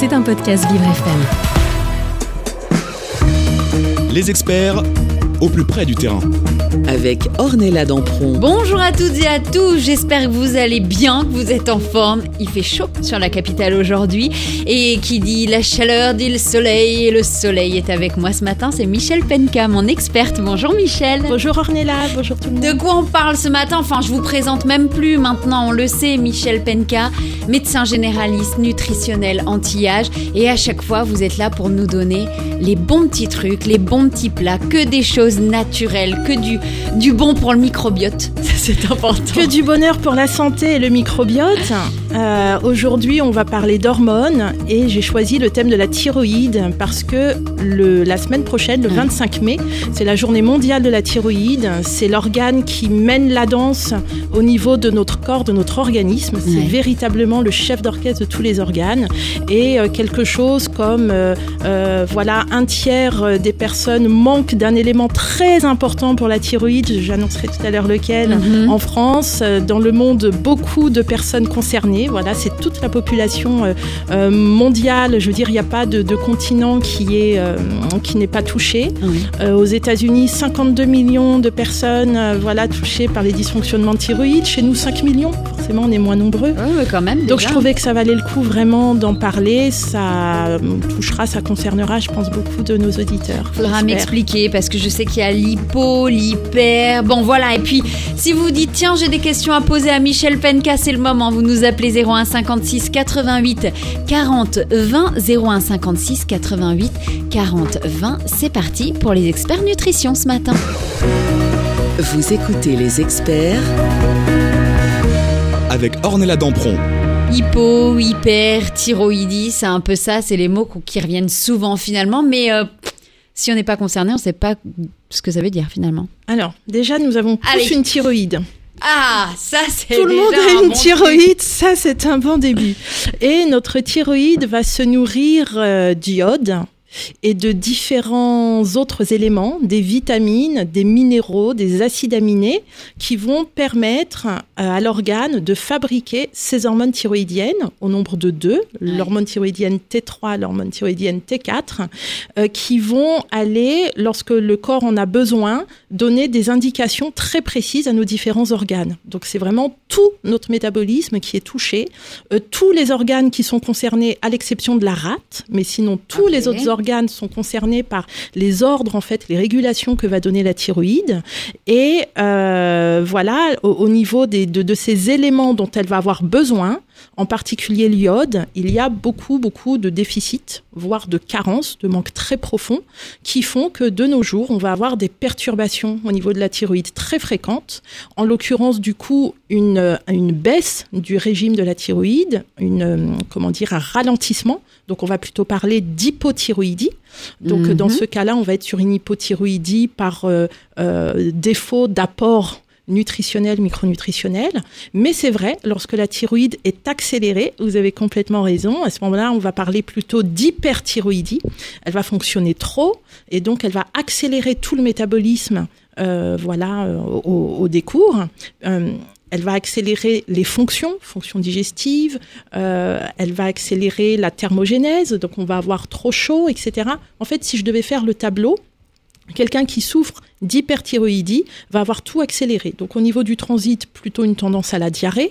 C'est un podcast Vivre FM. Les experts au plus près du terrain. Avec Ornella Dampron. Bonjour à toutes et à tous, j'espère que vous allez bien, que vous êtes en forme. Il fait chaud sur la capitale aujourd'hui et qui dit la chaleur dit le soleil et le soleil est avec moi ce matin, c'est Michel Penka, mon experte. Bonjour Michel. Bonjour Ornella, bonjour tout le monde. De quoi on parle ce matin? Enfin, je vous présente même plus maintenant, on le sait, Michel Penka, médecin généraliste, nutritionnel, anti-âge et à chaque fois vous êtes là pour nous donner les bons petits trucs, les bons petits plats, que des choses naturelles, que du, du bon pour le microbiote. C'est important. Que du bonheur pour la santé et le microbiote. Euh, Aujourd'hui, on va parler d'hormones et j'ai choisi le thème de la thyroïde parce que le, la semaine prochaine, le 25 mai, c'est la journée mondiale de la thyroïde. C'est l'organe qui mène la danse au niveau de notre corps, de notre organisme. C'est Ouais. véritablement le chef d'orchestre de tous les organes et euh, quelque chose comme euh, euh, voilà un tiers euh, des personnes manquent d'un élément très important pour la thyroïde. J'annoncerai tout à l'heure lequel. Mhm. En France, dans le monde, beaucoup de personnes concernées. Voilà, c'est toute la population mondiale. Je veux dire, il n'y a pas de, de continent qui est qui n'est pas touché. Oui. Euh, aux États-Unis, 52 millions de personnes, voilà, touchées par les dysfonctionnements de thyroïde. Chez nous, 5 millions. Forcément, on est moins nombreux. Ouais, quand même. Donc je trouvais que ça valait le coup vraiment d'en parler. Ça touchera, ça concernera, je pense, beaucoup de nos auditeurs. Faudra j'espère. m'expliquer parce que je sais qu'il y a l'hypo, l'hyper. Bon voilà, et puis si vous vous dites tiens j'ai des questions à poser à Michel Penka, c'est le moment. Vous nous appelez 01 56 88 40 20 01 56 88 40 20. C'est parti pour les experts nutrition ce matin. Vous écoutez les experts Avec Ornella Dampron. Hypo, hyper, thyroïdie, c'est un peu ça, c'est les mots qui reviennent souvent finalement, mais euh, si on n'est pas concerné, on ne sait pas ce que ça veut dire finalement. Alors, déjà, nous avons tous Allez. une thyroïde. Ah, ça c'est Tout le monde un a une bon thyroïde, ça c'est un bon début. Et notre thyroïde va se nourrir euh, d'iode et de différents autres éléments, des vitamines, des minéraux, des acides aminés, qui vont permettre à l'organe de fabriquer ses hormones thyroïdiennes au nombre de deux, l'hormone thyroïdienne T3, l'hormone thyroïdienne T4, euh, qui vont aller, lorsque le corps en a besoin, donner des indications très précises à nos différents organes. Donc c'est vraiment tout notre métabolisme qui est touché, euh, tous les organes qui sont concernés à l'exception de la rate, mais sinon tous les autres organes sont concernés par les ordres en fait, les régulations que va donner la thyroïde. Et euh, voilà, au, au niveau des, de, de ces éléments dont elle va avoir besoin, en particulier l'iode, il y a beaucoup, beaucoup de déficits, voire de carences, de manques très profonds, qui font que de nos jours, on va avoir des perturbations au niveau de la thyroïde très fréquentes. En l'occurrence, du coup, une, une baisse du régime de la thyroïde, une, comment dire, un ralentissement. Donc, on va plutôt parler d'hypothyroïdie. Donc, Mhm. dans ce cas-là, on va être sur une hypothyroïdie par euh, euh, défaut d'apport nutritionnel, micronutritionnel. Mais c'est vrai, lorsque la thyroïde est accélérée, vous avez complètement raison, à ce moment-là, on va parler plutôt d'hyperthyroïdie. Elle va fonctionner trop et donc elle va accélérer tout le métabolisme euh, voilà, euh, au, décours. Euh, elle va accélérer les fonctions, fonctions digestives, elle va accélérer la thermogénèse, donc on va avoir trop chaud, etc. En fait, si je devais faire le tableau, quelqu'un qui souffre d'hyperthyroïdie va avoir tout accéléré. Donc au niveau du transit, plutôt une tendance à la diarrhée.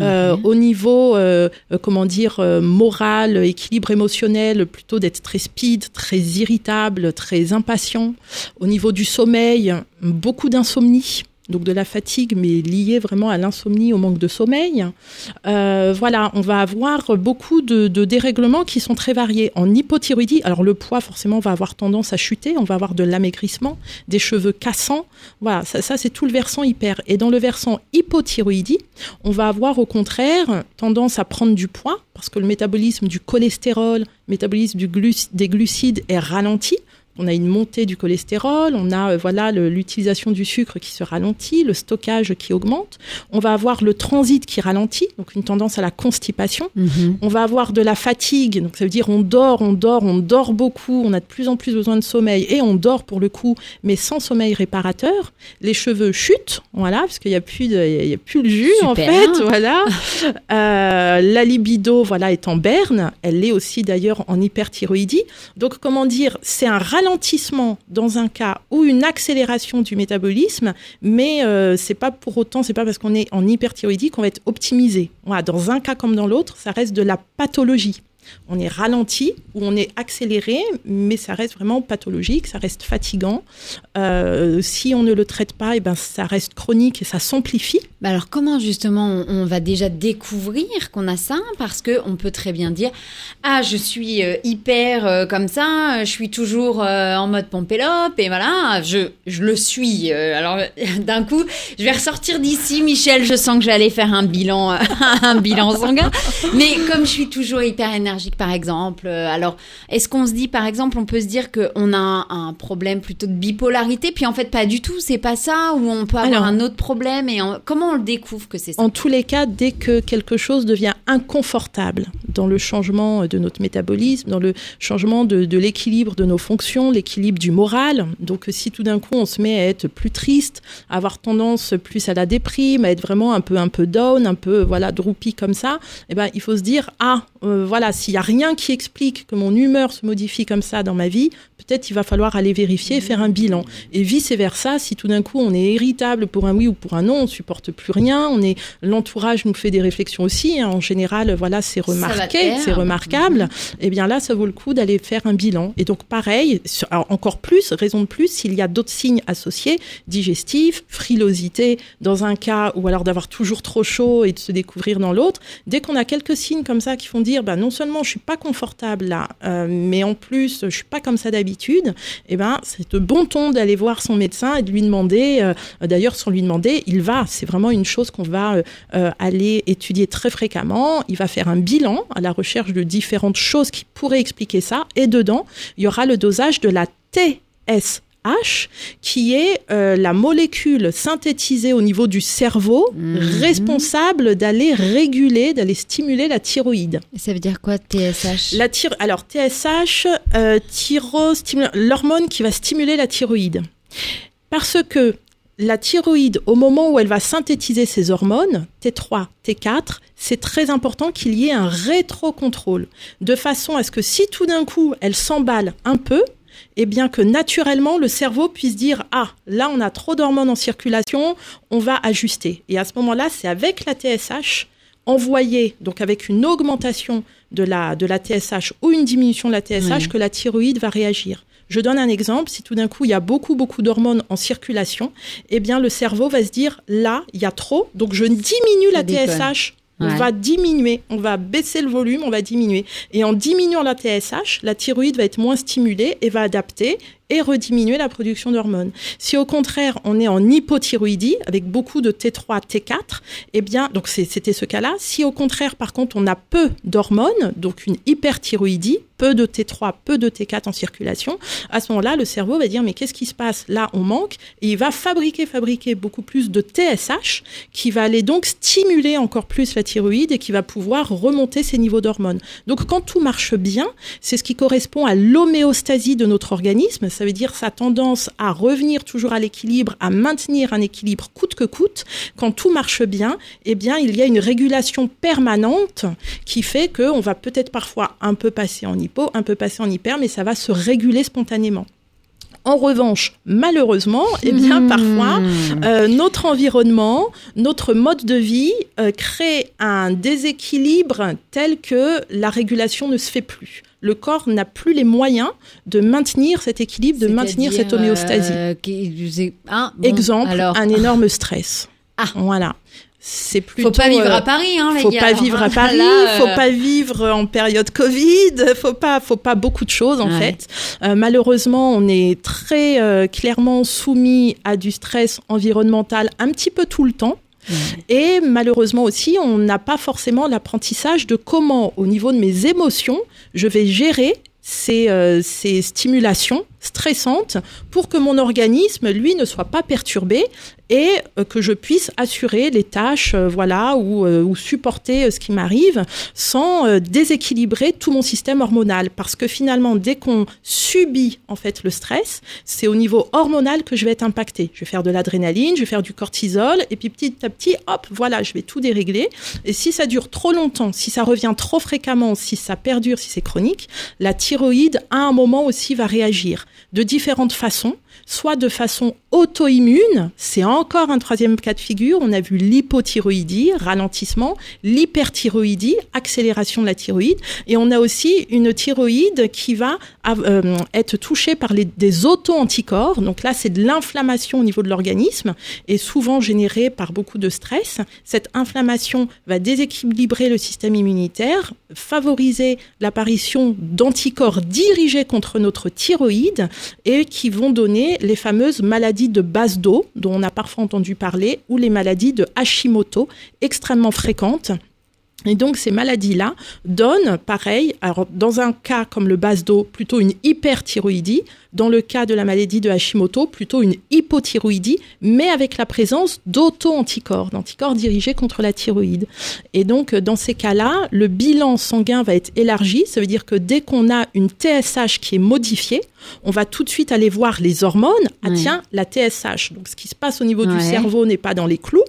Euh, au niveau, euh, euh, comment dire, euh, moral, équilibre émotionnel, plutôt d'être très speed, très irritable, très impatient. Au niveau du sommeil, beaucoup d'insomnie. Donc de la fatigue, mais liée vraiment à l'insomnie, au manque de sommeil. Euh, voilà, on va avoir beaucoup de, dérèglements qui sont très variés. En hypothyroïdie, alors le poids forcément va avoir tendance à chuter, on va avoir de l'amaigrissement, des cheveux cassants. Voilà, ça, c'est tout le versant hyper. Et dans le versant hypothyroïdie, on va avoir au contraire tendance à prendre du poids parce que le métabolisme du cholestérol, le métabolisme des glucides est ralenti. On a une montée du cholestérol, on a euh, voilà l'utilisation du sucre qui se ralentit, le stockage qui augmente. On va avoir le transit qui ralentit, donc une tendance à la constipation. Mhm. On va avoir de la fatigue, donc ça veut dire on dort, on dort, on dort beaucoup, on a de plus en plus besoin de sommeil et on dort pour le coup, mais sans sommeil réparateur. Les cheveux chutent, voilà, parce qu'il n'y a plus de, il y a plus le jus en fait, voilà. Euh, la libido, voilà, est en berne. Elle est aussi d'ailleurs en hyperthyroïdie. Donc comment dire, c'est un ralentissement dans un cas ou une accélération du métabolisme, mais euh, c'est pas pour autant, c'est pas parce qu'on est en hyperthyroïdie qu'on va être optimisé. Dans un cas comme dans l'autre, ça reste de la pathologie. On est ralenti ou on est accéléré, mais ça reste vraiment pathologique, ça reste fatigant. Euh, si on ne le traite pas, et ben ça reste chronique et ça s'amplifie. Bah alors comment justement on, va déjà découvrir qu'on a ça? Parce que on peut très bien dire ah je suis euh, hyper euh, comme ça je suis toujours en mode pompélope et voilà je je le suis alors d'un coup je vais ressortir d'ici Michel je sens que j'allais faire un bilan un bilan sanguin mais comme je suis toujours hyper énergique par exemple euh, alors est-ce qu'on se dit par exemple on peut se dire que on a un, problème plutôt de bipolarité? Puis en fait pas du tout c'est pas ça ou on peut avoir Alors- un autre problème? Et en- comment on le découvre que c'est ça? En tous les cas, dès que quelque chose devient inconfortable dans le changement de notre métabolisme, dans le changement de, de l'équilibre de nos fonctions, l'équilibre du moral, donc si tout d'un coup on se met à être plus triste, à avoir tendance plus à la déprime, à être vraiment un peu un peu down, un peu voilà droopy comme ça, eh ben il faut se dire ah euh, voilà s'il y a rien qui explique que mon humeur se modifie comme ça dans ma vie, peut-être il va falloir aller vérifier et faire un bilan. Et vice versa, si tout d'un coup on est irritable pour un oui ou pour un non, on supporte plus rien, on est l'entourage nous fait des réflexions aussi. hein. en général, voilà, c'est remarqué, c'est remarquable. Et bien là, ça vaut le coup d'aller faire un bilan. Et donc pareil, sur- alors, encore plus, raison de plus, s'il y a d'autres signes associés, digestifs, frilosité dans un cas, ou alors d'avoir toujours trop chaud et de se découvrir dans l'autre. Dès qu'on a quelques signes comme ça qui font dire, bah, non seulement je suis pas confortable là, euh, mais en plus je suis pas comme ça d'habitude, et ben c'est de bon ton d'aller voir son médecin et de lui demander. euh, D'ailleurs, sans lui demander, il va. C'est vraiment une chose qu'on va euh, aller étudier très fréquemment. Il va faire un bilan à la recherche de différentes choses qui pourraient expliquer ça. Et dedans, il y aura le dosage de la Qui est euh, la molécule synthétisée au niveau du cerveau, Mhm. responsable d'aller réguler, d'aller stimuler la thyroïde. ça veut dire quoi TSH La thyro- alors TSH, euh, l'hormone qui va stimuler la thyroïde. Parce que la thyroïde, au moment où elle va synthétiser ses hormones, T3, T4, c'est très important qu'il y ait un rétrocontrôle, de façon à ce que si tout d'un coup elle s'emballe un peu, et bien que naturellement le cerveau puisse dire ah là on a trop d'hormones en circulation, on va ajuster. Et à ce moment-là, c'est avec la TSH envoyée, donc avec une augmentation de la, de la TSH ou une diminution de la TSH Oui. que la thyroïde va réagir. Je donne un exemple, si tout d'un coup il y a beaucoup beaucoup d'hormones en circulation, eh bien le cerveau va se dire là, il y a trop, donc je diminue la. TSH. On Ouais. va diminuer, on va baisser le volume, on va diminuer. Et en diminuant la TSH, la thyroïde va être moins stimulée et va adapter et rediminuer la production d'hormones. Si au contraire on est en hypothyroïdie avec beaucoup de T3, T4, eh bien donc c'était ce cas-là. Si au contraire par contre on a peu d'hormones, donc une hyperthyroïdie, peu de T3, peu de T4 en circulation, à ce moment-là le cerveau va dire mais qu'est-ce qui se passe? Là on manque et il va fabriquer fabriquer beaucoup plus de TSH qui va aller donc stimuler encore plus la thyroïde et qui va pouvoir remonter ses niveaux d'hormones. Donc quand tout marche bien, c'est ce qui correspond à l'homéostasie de notre organisme, ça veut dire sa tendance à revenir toujours à l'équilibre, à maintenir un équilibre coûte que coûte. Quand tout marche bien, eh bien il y a une régulation permanente qui fait que on va peut-être parfois un peu passer en hypo, un peu passer en hyper, mais ça va se réguler spontanément. En revanche, malheureusement, eh bien Mmh. parfois euh, notre environnement, notre mode de vie euh, crée un déséquilibre tel que la régulation ne se fait plus. Le corps n'a plus les moyens de maintenir cet équilibre, de maintenir cette homéostasie. euh, qui- hein, bon, Exemple, alors, un énorme stress. Ah. Voilà. C'est plutôt. faut pas vivre euh, à Paris, hein, les faut gars. pas alors, vivre hein, à Paris, là, euh, faut pas vivre en période Covid, faut pas, faut pas beaucoup de choses en Ouais. fait. Euh, malheureusement, on est très euh, clairement soumis à du stress environnemental un petit peu tout le temps. Et malheureusement aussi, on n'a pas forcément l'apprentissage de comment, au niveau de mes émotions, je vais gérer ces, euh, stimulations stressantes pour que mon organisme, lui, ne soit pas perturbé et euh, que je puisse assurer les tâches, euh, voilà, ou, euh, ou supporter ce qui m'arrive sans déséquilibrer tout mon système hormonal. Parce que finalement, dès qu'on subit en fait le stress, c'est au niveau hormonal que je vais être impacté. Je vais faire de l'adrénaline, je vais faire du cortisol, et puis petit à petit, hop, voilà, je vais tout dérégler. Et si ça dure trop longtemps, si ça revient trop fréquemment, si ça perdure, si c'est chronique, la thyroïde à un moment aussi va réagir de différentes façons soit de façon auto-immune, c'est encore un troisième cas de figure. On a vu l'hypothyroïdie, ralentissement, l'hyperthyroïdie, accélération de la thyroïde, et on a aussi une thyroïde qui va euh, être touchée par des auto-anticorps. Donc là, c'est de l'inflammation au niveau de l'organisme et souvent générée par beaucoup de stress. Cette inflammation va déséquilibrer le système immunitaire, favoriser l'apparition d'anticorps dirigés contre notre thyroïde et qui vont donner les fameuses maladies de base d'eau dont on a parfois entendu parler ou les maladies de Hashimoto extrêmement fréquentes. Et donc ces maladies-là donnent, pareil, dans un cas comme le base d'eau, plutôt une hyperthyroïdie, dans le cas de la maladie de Hashimoto, plutôt une hypothyroïdie, mais avec la présence d'auto-anticorps, d'anticorps dirigés contre la thyroïde. Et donc, dans ces cas-là, le bilan sanguin va être élargi. Ça veut dire que dès qu'on a une TSH qui est modifiée, on va tout de suite aller voir les hormones. Ah tiens, la TSH. Donc, ce qui se passe au niveau du cerveau n'est pas dans les clous.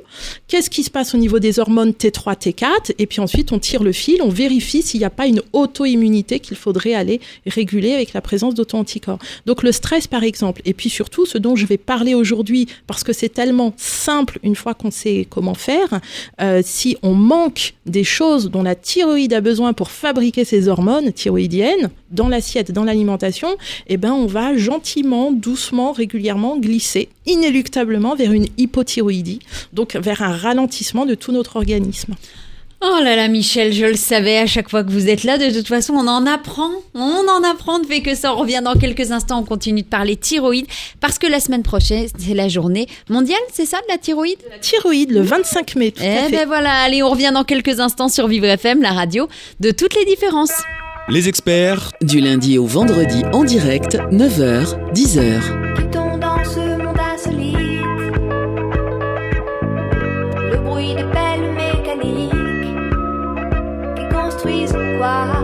Qu'est-ce qui se passe au niveau des hormones T3, T4 Et puis ensuite, on tire le fil, on vérifie s'il n'y a pas une auto-immunité qu'il faudrait aller réguler avec la présence d'auto-anticorps. Donc le stress, par exemple, et puis surtout ce dont je vais parler aujourd'hui, parce que c'est tellement simple une fois qu'on sait comment faire, euh, si on manque des choses dont la thyroïde a besoin pour fabriquer ses hormones thyroïdiennes dans l'assiette, dans l'alimentation, eh ben on va gentiment, doucement, régulièrement glisser inéluctablement vers une hypothyroïdie, donc vers un ralentissement de tout notre organisme. Oh là là, Michel, je le savais à chaque fois que vous êtes là. De toute façon, on en apprend. On en apprend. Ne fait que ça. On revient dans quelques instants. On continue de parler thyroïde parce que la semaine prochaine, c'est la journée mondiale, c'est ça, de la thyroïde? La thyroïde, le 25 mai. Tout eh ben voilà. Allez, on revient dans quelques instants sur Vivre FM, la radio de toutes les différences. Les experts. Du lundi au vendredi en direct, 9h, 10h. fly.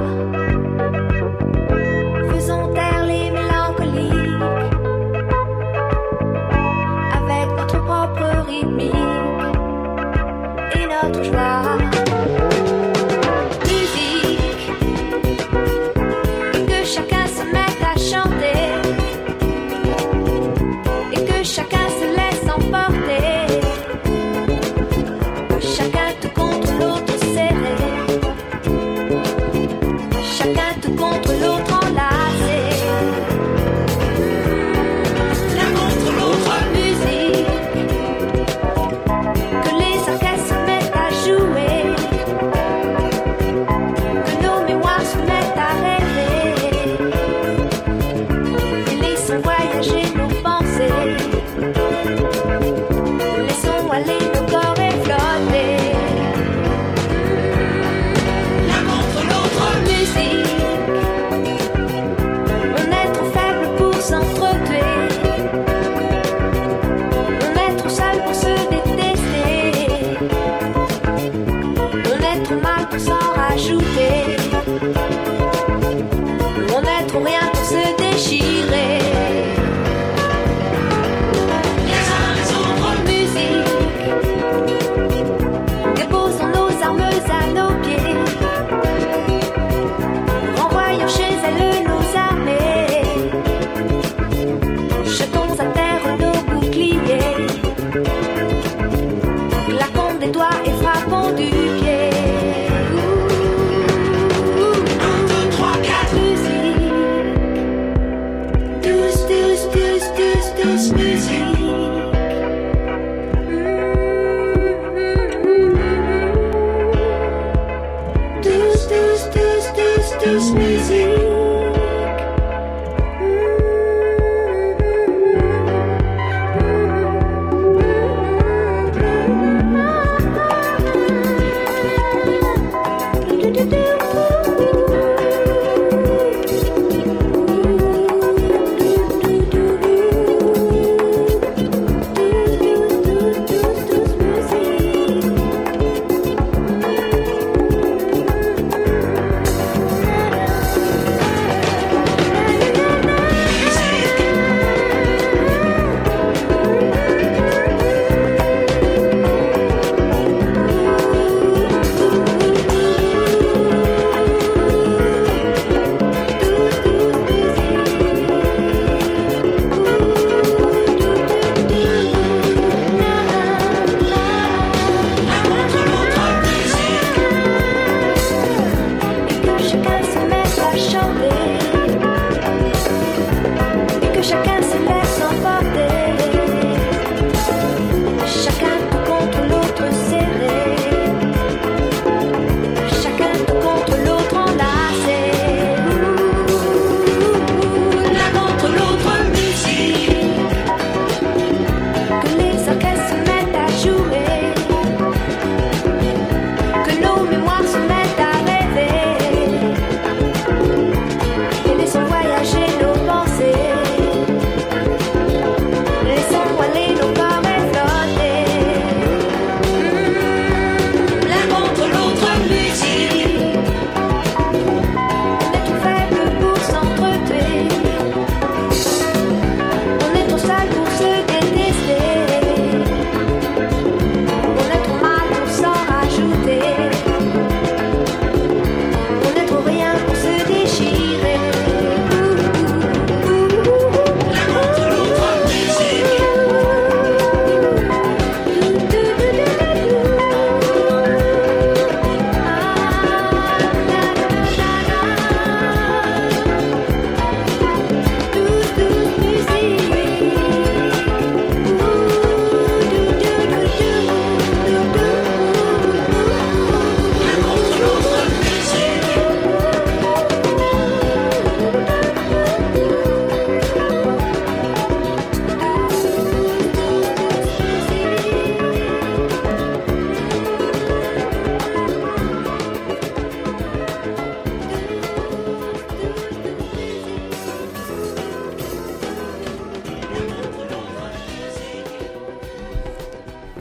chacun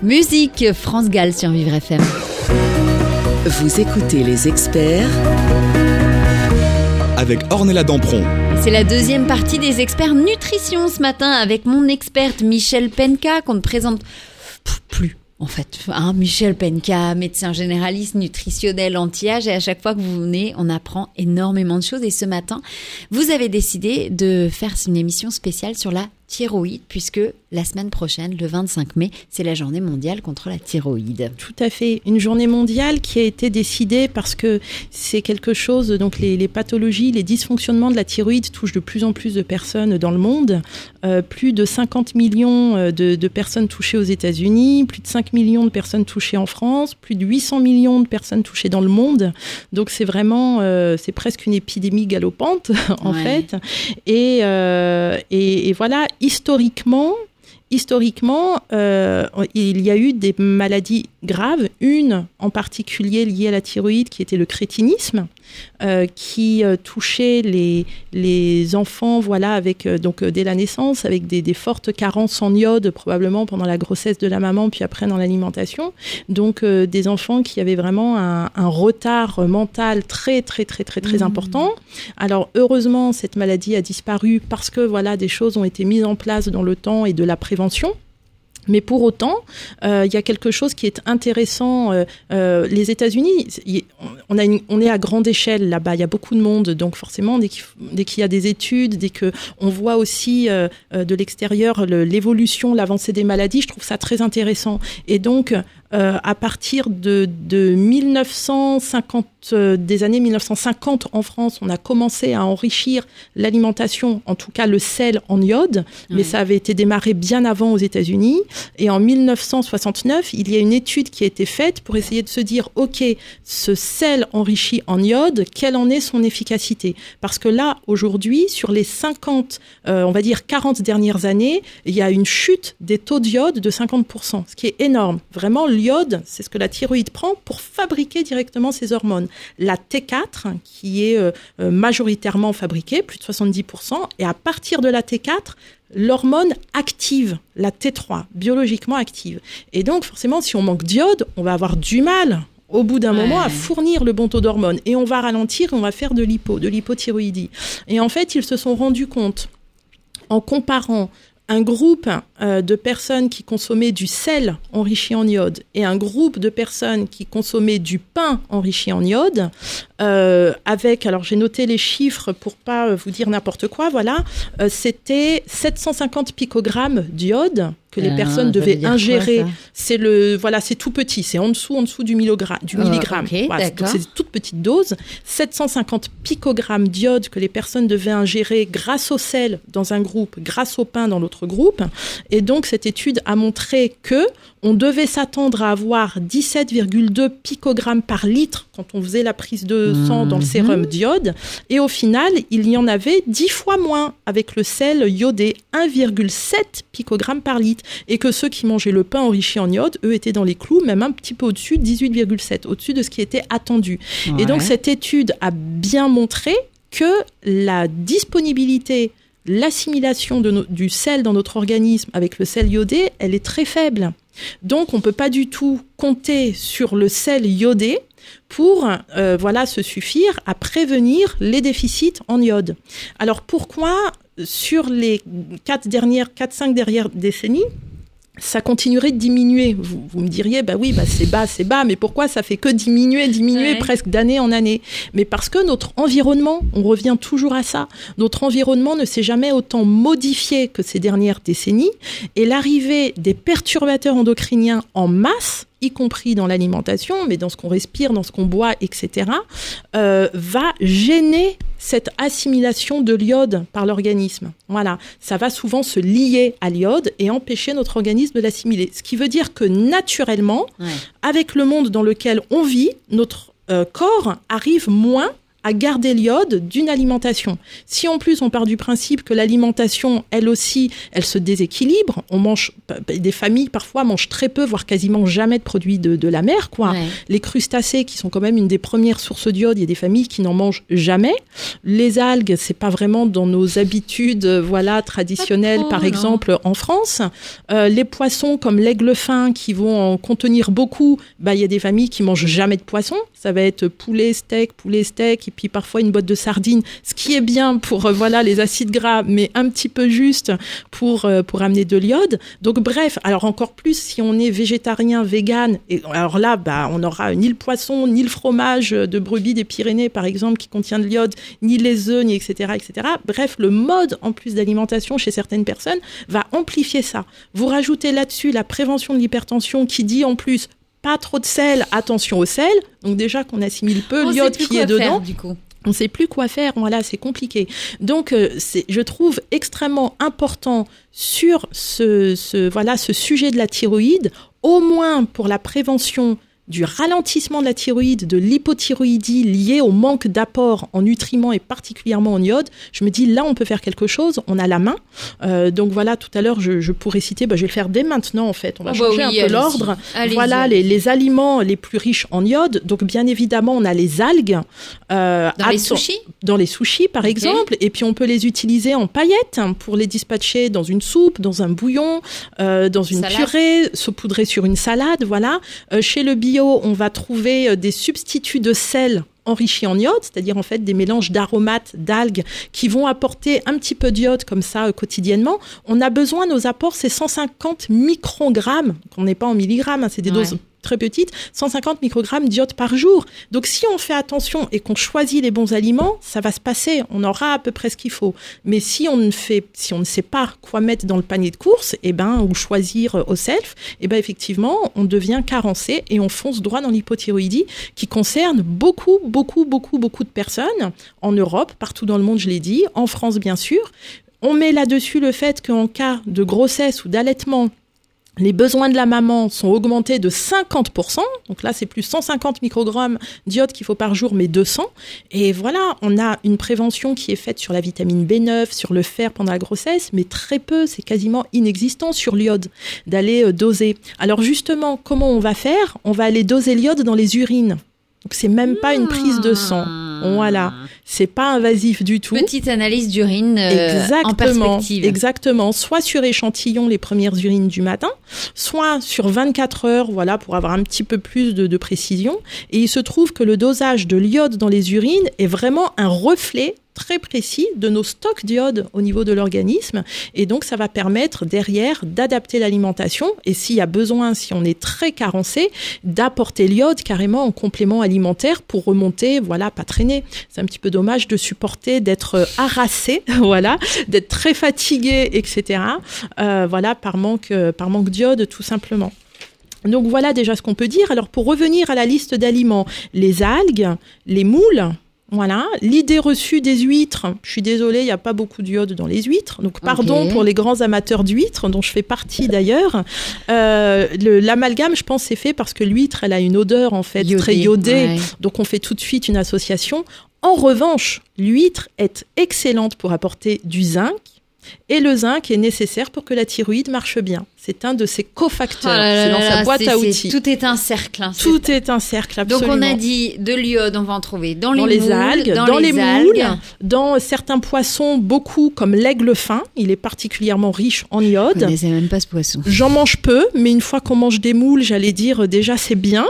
Musique, France Gall sur Vivre FM. Vous écoutez les experts Avec Ornella Dampron. C'est la deuxième partie des experts nutrition ce matin avec mon experte Michel Penka qu'on ne présente plus. En fait, hein, Michel Penka, médecin généraliste, nutritionnel, anti-âge, et à chaque fois que vous venez, on apprend énormément de choses. Et ce matin, vous avez décidé de faire une émission spéciale sur la thyroïde, puisque la semaine prochaine, le 25 mai, c'est la journée mondiale contre la thyroïde. Tout à fait. Une journée mondiale qui a été décidée parce que c'est quelque chose, donc les, les, pathologies, les dysfonctionnements de la thyroïde touchent de plus en plus de personnes dans le monde. Euh, plus de 50 millions euh, de, de personnes touchées aux États-Unis, plus de 5 millions de personnes touchées en France, plus de 800 millions de personnes touchées dans le monde. Donc c'est vraiment, euh, c'est presque une épidémie galopante en Ouais. fait. Et, euh, et, et voilà, historiquement, historiquement, euh, il y a eu des maladies graves, une en particulier liée à la thyroïde qui était le crétinisme, euh, qui euh, touchait les, les enfants voilà, avec, euh, donc, dès la naissance, avec des, des fortes carences en iode, probablement pendant la grossesse de la maman, puis après dans l'alimentation. Donc des enfants qui avaient vraiment un, un retard mental très, très, très, très, très Mmh. important. Alors heureusement, cette maladie a disparu parce que voilà, des choses ont été mises en place dans le temps et de la prévention. Mais pour autant, euh, il y a quelque chose qui est intéressant. euh, euh, les États-Unis, on, on est à grande échelle là-bas. Il y a beaucoup de monde, donc forcément, dès qu'il y a des études, dès que on voit aussi euh, euh, de l'extérieur le- l'évolution, l'avancée des maladies, je trouve ça très intéressant. Et donc, euh, à partir de, de 1950, euh, des années 1950 en France, on a commencé à enrichir l'alimentation, en tout cas le sel en iode, mais Ouais. ça avait été démarré bien avant aux États-Unis. Et en 1969, il y a une étude qui a été faite pour essayer de se dire, OK, ce sel enrichi en iode, quelle en est son efficacité? Parce que là, aujourd'hui, sur les 50, euh, on va dire 40 dernières années, il y a une chute des taux d'iode de 50%, ce qui est énorme. Vraiment, l'iode, c'est ce que la thyroïde prend pour fabriquer directement ses hormones. La T4, qui est euh, euh, majoritairement fabriquée, plus de 70%, et à partir de la T4, l'hormone active, la T3, biologiquement active. Et donc, forcément, si on manque d'iode, on va avoir du mal au bout d'un Ouais. moment à fournir le bon taux d'hormones. Et on va ralentir, on va faire de l'hypo, de l'hypothyroïdie. Et en fait, ils se sont rendus compte, en comparant un groupe euh, de personnes qui consommaient du sel enrichi en iode et un groupe de personnes qui consommaient du pain enrichi en iode, euh, avec, alors j'ai noté les chiffres pour pas vous dire n'importe quoi, voilà, euh, c'était 750 picogrammes d'iode que les Euh, personnes devaient ingérer. C'est le, voilà, c'est tout petit, c'est en dessous, en dessous du, milligra- du milligramme. Voilà, d'accord. donc c'est des toutes petites doses. 750 picogrammes d'iode que les personnes devaient ingérer grâce au sel dans un groupe, grâce au pain dans l'autre groupe. Et donc cette étude a montré que on devait s'attendre à avoir 17,2 picogrammes par litre quand on faisait la prise de sang dans le Mhm. sérum d'iode. Et au final, il y en avait 10 fois moins avec le sel iodé, 1,7 picogrammes par litre. Et que ceux qui mangeaient le pain enrichi en iode, eux, étaient dans les clous, même un petit peu au-dessus, 18,7, au-dessus de ce qui était attendu. Et donc cette étude a bien montré que la disponibilité, l'assimilation no- du sel dans notre organisme avec le sel iodé, elle est très faible. Donc on peut pas du tout compter sur le sel iodé pour euh, voilà se suffire à prévenir les déficits en iode. Alors pourquoi sur les quatre dernières, quatre cinq dernières décennies, ça continuerait de diminuer. Vous, vous me diriez, bah oui, bah c'est bas, c'est bas, mais pourquoi ça fait que diminuer, diminuer Ouais. presque d'année en année? Mais parce que notre environnement, on revient toujours à ça, notre environnement ne s'est jamais autant modifié que ces dernières décennies, et l'arrivée des perturbateurs endocriniens en masse, y compris dans l'alimentation, mais dans ce qu'on respire, dans ce qu'on boit, etc., euh, va gêner cette assimilation de l'iode par l'organisme. Voilà, ça va souvent se lier à l'iode et empêcher notre organisme de l'assimiler. Ce qui veut dire que naturellement, Ouais. avec le monde dans lequel on vit, notre euh, corps arrive moins à garder l'iode d'une alimentation. Si en plus on part du principe que l'alimentation, elle aussi, elle se déséquilibre, on mange, des familles parfois mangent très peu, voire quasiment jamais de produits de, de la mer, quoi. Ouais. Les crustacés, qui sont quand même une des premières sources d'iode, il y a des familles qui n'en mangent jamais. Les algues, c'est pas vraiment dans nos habitudes, euh, voilà, traditionnelles, trop, par non. exemple, en France. Euh, les poissons, comme l'aigle fin, qui vont en contenir beaucoup, bah, il y a des familles qui mangent jamais de poisson. Ça va être poulet, steak, poulet, steak, puis parfois une boîte de sardines, ce qui est bien pour, euh, voilà, les acides gras, mais un petit peu juste pour, euh, pour amener de l'iode. Donc, bref, alors encore plus si on est végétarien, vegan, et alors là, bah, on n'aura ni le poisson, ni le fromage de brebis des Pyrénées, par exemple, qui contient de l'iode, ni les œufs, ni etc., etc. Bref, le mode en plus d'alimentation chez certaines personnes va amplifier ça. Vous rajoutez là-dessus la prévention de l'hypertension qui dit en plus pas trop de sel, attention au sel. Donc déjà qu'on assimile peu l'iode qui quoi est dedans faire, du coup. on sait plus quoi faire, voilà, c'est compliqué. Donc, euh, je trouve extrêmement important sur ce, ce, voilà, ce sujet de la thyroïde, au moins pour la prévention du ralentissement de la thyroïde, de l'hypothyroïdie liée au manque d'apport en nutriments et particulièrement en iode, je me dis là on peut faire quelque chose, on a la main. Euh, donc voilà, tout à l'heure je, je pourrais citer, bah, je vais le faire dès maintenant en fait, on va Oh bah changer oui, un peu l'ordre. Voilà les, les aliments les plus riches en iode. Donc bien évidemment on a les algues. Euh, Dans les sushis? dans les sushis par exemple, et puis on peut les utiliser en paillettes hein, pour les dispatcher dans une soupe, dans un bouillon, euh, dans une Salade. purée, saupoudrer sur une salade, voilà. Chez le bio, on va trouver euh, des substituts de sel enrichis en iode, c'est-à-dire en fait des mélanges d'aromates, d'algues qui vont apporter un petit peu d'iode comme ça euh, quotidiennement. On a besoin, nos apports, c'est 150 microgrammes, qu'on n'est pas en milligrammes, hein, c'est des Ouais. doses très petites, 150 microgrammes d'iode par jour. Donc si on fait attention et qu'on choisit les bons aliments, ça va se passer, on aura à peu près ce qu'il faut. Mais si on ne fait, si on ne sait pas quoi mettre dans le panier de course, et ben ou choisir euh, au self, et ben effectivement, on devient carencé et on fonce droit dans l'hypothyroïdie qui concerne beaucoup, beaucoup, beaucoup, beaucoup de personnes en Europe, partout dans le monde, je l'ai dit, en France bien sûr. On met là-dessus le fait qu'en cas de grossesse ou d'allaitement, les besoins de la maman sont augmentés de 50%. Donc là, c'est plus 150 microgrammes d'iode qu'il faut par jour, mais 200. Et voilà, on a une prévention qui est faite sur la vitamine B9, sur le fer pendant la grossesse, mais très peu, c'est quasiment inexistant sur l'iode, d'aller euh, doser. Alors justement, comment on va faire? On va aller doser l'iode dans les urines. Donc c'est même pas une prise de sang. Voilà, c'est pas invasif du tout. Petite analyse d'urine euh, en Exactement, perspective. exactement. Soit sur échantillon les premières urines du matin, soit sur 24 heures, voilà, pour avoir un petit peu plus de, de précision. Et il se trouve que le dosage de l'iode dans les urines est vraiment un reflet très précis de nos stocks d'iode au niveau de l'organisme. Et donc, ça va permettre derrière d'adapter l'alimentation. Et s'il y a besoin, si on est très carencé, d'apporter l'iode carrément en complément alimentaire pour remonter, voilà, pas traîner. C'est un petit peu dommage de supporter d'être euh, harassé, voilà, d'être très fatigué, etc. Euh, voilà, par manque, euh, par manque d'iode, tout simplement. Donc voilà déjà ce qu'on peut dire. Alors pour revenir à la liste d'aliments, les algues, les moules, voilà, l'idée reçue des huîtres. Je suis désolée, il n'y a pas beaucoup d'iode dans les huîtres. Donc pardon pour les grands amateurs d'huîtres, dont je fais partie d'ailleurs. Euh, L'amalgame, je pense, c'est fait parce que l'huître, elle a une odeur en fait très iodée. ouais. Donc on fait tout de suite une association. En revanche, l'huître est excellente pour apporter du zinc. Et le zinc est nécessaire pour que la thyroïde marche bien. C'est un de ses cofacteurs. Oh c'est dans sa boîte à outils. Tout est un cercle. hein, Tout est un cercle, Donc absolument. on a dit de l'iode, on va en trouver dans les, dans les moules, algues, dans, dans, les, les, algues. moules, dans certains poissons, beaucoup comme l'aigle fin. Il est particulièrement riche en Je iode. connaissais même pas ce poisson. J'en mange peu, mais une fois qu'on mange des moules, j'allais dire euh, déjà c'est bien.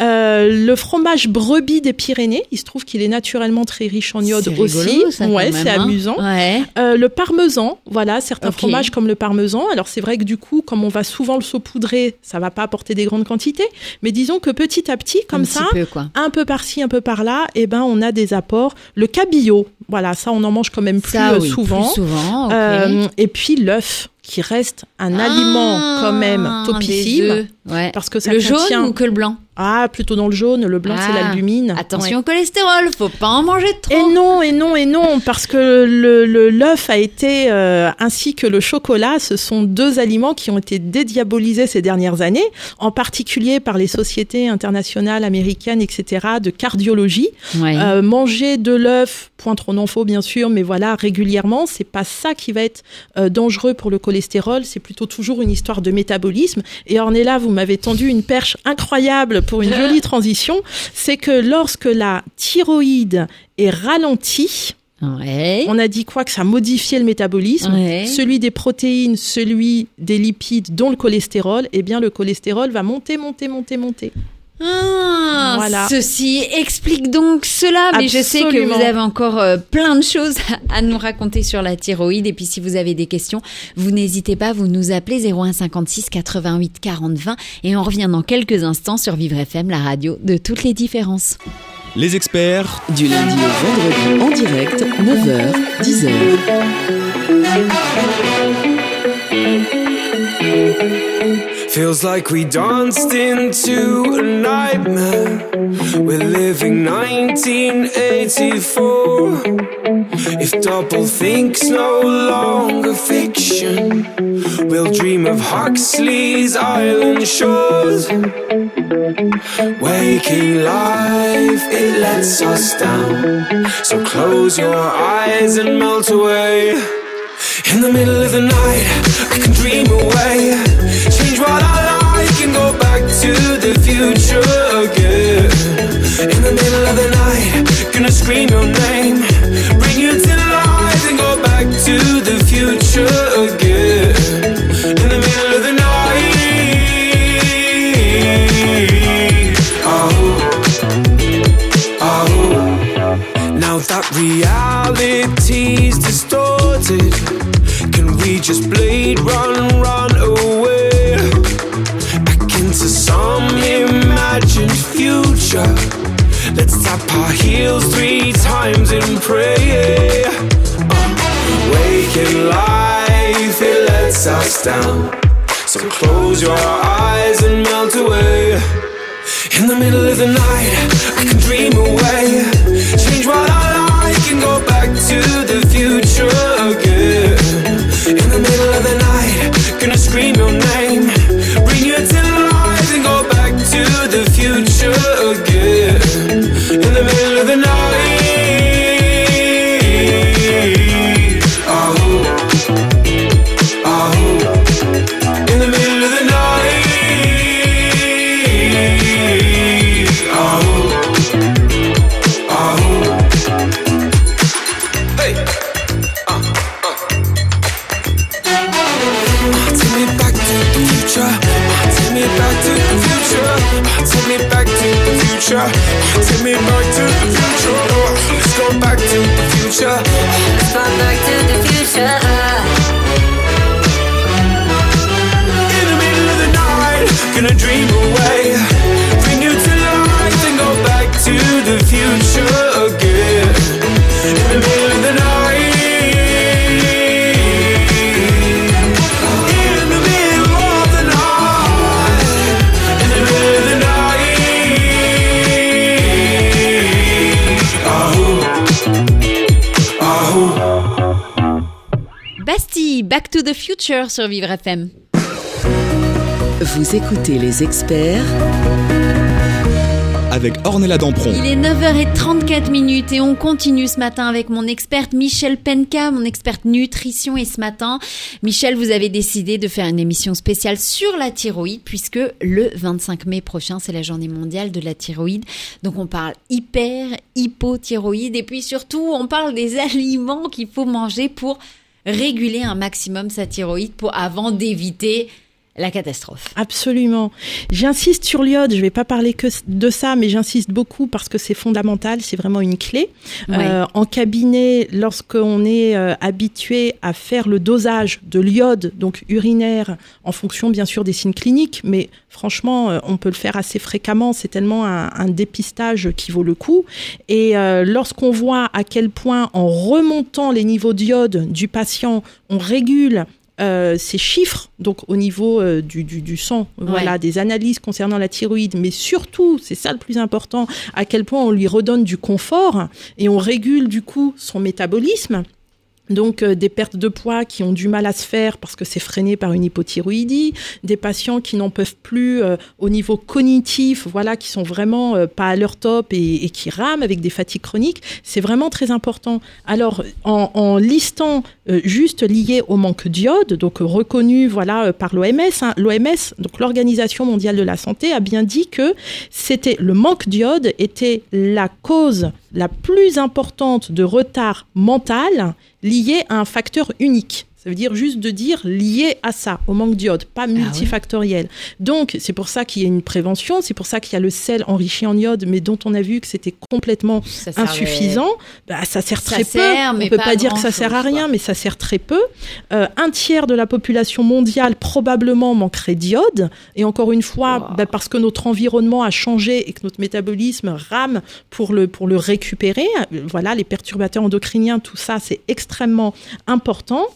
Euh, le fromage brebis des Pyrénées, il se trouve qu'il est naturellement très riche en iode aussi. ça, ouais, c'est hein. amusant. Ouais. Euh, le parmesan, voilà, certains fromages comme le parmesan. Alors c'est vrai que du coup, comme on va souvent le saupoudrer, ça va pas apporter des grandes quantités, mais disons que petit à petit, comme un ça, peu un peu par-ci, un peu par-là, et ben on a des apports. Le cabillaud, voilà, ça on en mange quand même plus Ça euh, oui, souvent. Plus souvent. Euh, et puis l'œuf, qui reste un Ah, aliment quand même topissime. Ouais. Parce que ça le contient- jaune ou que le blanc? Ah, plutôt dans le jaune. Le blanc, c'est Ah, l'albumine. Attention Ouais. au cholestérol, faut pas en manger trop. Et non, et non, et non, parce que le le- l'œuf a été, euh, ainsi que le chocolat, ce sont deux aliments qui ont été dédiabolisés ces dernières années, en particulier par les sociétés internationales américaines, etc., de cardiologie. Ouais. Euh, manger de l'œuf, point trop non faux bien sûr, mais voilà, régulièrement, c'est pas ça qui va être euh, dangereux pour le cholestérol, c'est plutôt toujours une histoire de métabolisme. Et Ornella, vous m'avez tendu une perche incroyable pour une jolie transition, c'est que lorsque la thyroïde est ralentie, Ouais. on a dit quoi que ça modifiait le métabolisme, Ouais. celui des protéines, celui des lipides, dont le cholestérol, eh bien le cholestérol va monter, monter, monter, monter. Ah, Voilà. Ceci explique donc cela, mais je sais que vous avez encore euh, plein de choses à nous raconter sur la thyroïde. Et puis si vous avez des questions, vous n'hésitez pas, vous nous appelez 01 56 88 40 20 et on revient dans quelques instants sur Vivre FM, la radio de toutes les différences. Les experts Du lundi au vendredi en direct, 9h, 10h. Feels like we danced into a nightmare. We're living 1984. If double think's no longer fiction, we'll dream of Huxley's island shores. Waking life, it lets us down. So close your eyes and melt away. In the middle of the night, I can dream away. What I like and go back to the future again. In the middle of the night, gonna scream your name. Bring you to life and go back to the future again. In the middle of the night. Oh. Oh. Now that reality's our heels three times and pray. Uh, waking life, it lets us down. So close your eyes and melt away. In the middle of the night, I can dream away. Change what I like and go back to the future Future sur Vivre FM. Vous écoutez les experts avec Ornella Dampron. Il est 9h34 minutes et on continue ce matin avec mon experte Michel Penka, mon experte nutrition. Et ce matin, Michel, vous avez décidé de faire une émission spéciale sur la thyroïde puisque le 25 mai prochain, c'est la journée mondiale de la thyroïde. Donc on parle hyper, hypothyroïde et puis surtout, on parle des aliments qu'il faut manger pour réguler un maximum sa thyroïde pour avant d'éviter la catastrophe. Absolument. J'insiste sur l'iode, je vais pas parler que de ça, mais j'insiste beaucoup parce que c'est fondamental, c'est vraiment une clé. Ouais. Euh, en cabinet, lorsqu'on est euh, habitué à faire le dosage de l'iode, donc urinaire, en fonction bien sûr des signes cliniques, mais franchement, euh, on peut le faire assez fréquemment, c'est tellement un, un dépistage qui vaut le coup. Et lorsqu'on voit à quel point, en remontant les niveaux d'iode du patient, on régule euh, ces chiffres, donc au niveau euh, du, du, du sang, voilà, des analyses concernant la thyroïde, mais surtout, c'est ça le plus important, à quel point on lui redonne du confort et on régule du coup son métabolisme. Donc euh, des pertes de poids qui ont du mal à se faire parce que c'est freiné par une hypothyroïdie, des patients qui n'en peuvent plus euh, au niveau cognitif, voilà, qui sont vraiment euh, pas à leur top et, et qui rament avec des fatigues chroniques, c'est vraiment très important. Alors en, en listant euh, juste lié au manque d'iode, donc euh, reconnu voilà par l'OMS, hein, l'OMS, donc l'Organisation mondiale de la santé, a bien dit que c'était le manque d'iode était la cause la plus importante de retard mental lié à un facteur unique. Ça veut dire juste de dire lié à ça, au manque d'iode, pas multifactoriel. Donc, c'est pour ça qu'il y a une prévention, c'est pour ça qu'il y a le sel enrichi en iode, mais dont on a vu que c'était complètement Ça insuffisant. Bah, ça sert Ça très sert, peu. mais on peut pas dire que ça sert à rien, quoi. mais ça sert très peu. Euh, un tiers de la population mondiale probablement manquerait d'iode. Et encore une fois, Wow. bah, parce que notre environnement a changé et que notre métabolisme rame pour le, pour le récupérer. Euh, Voilà, les perturbateurs endocriniens, tout ça, c'est extrêmement important.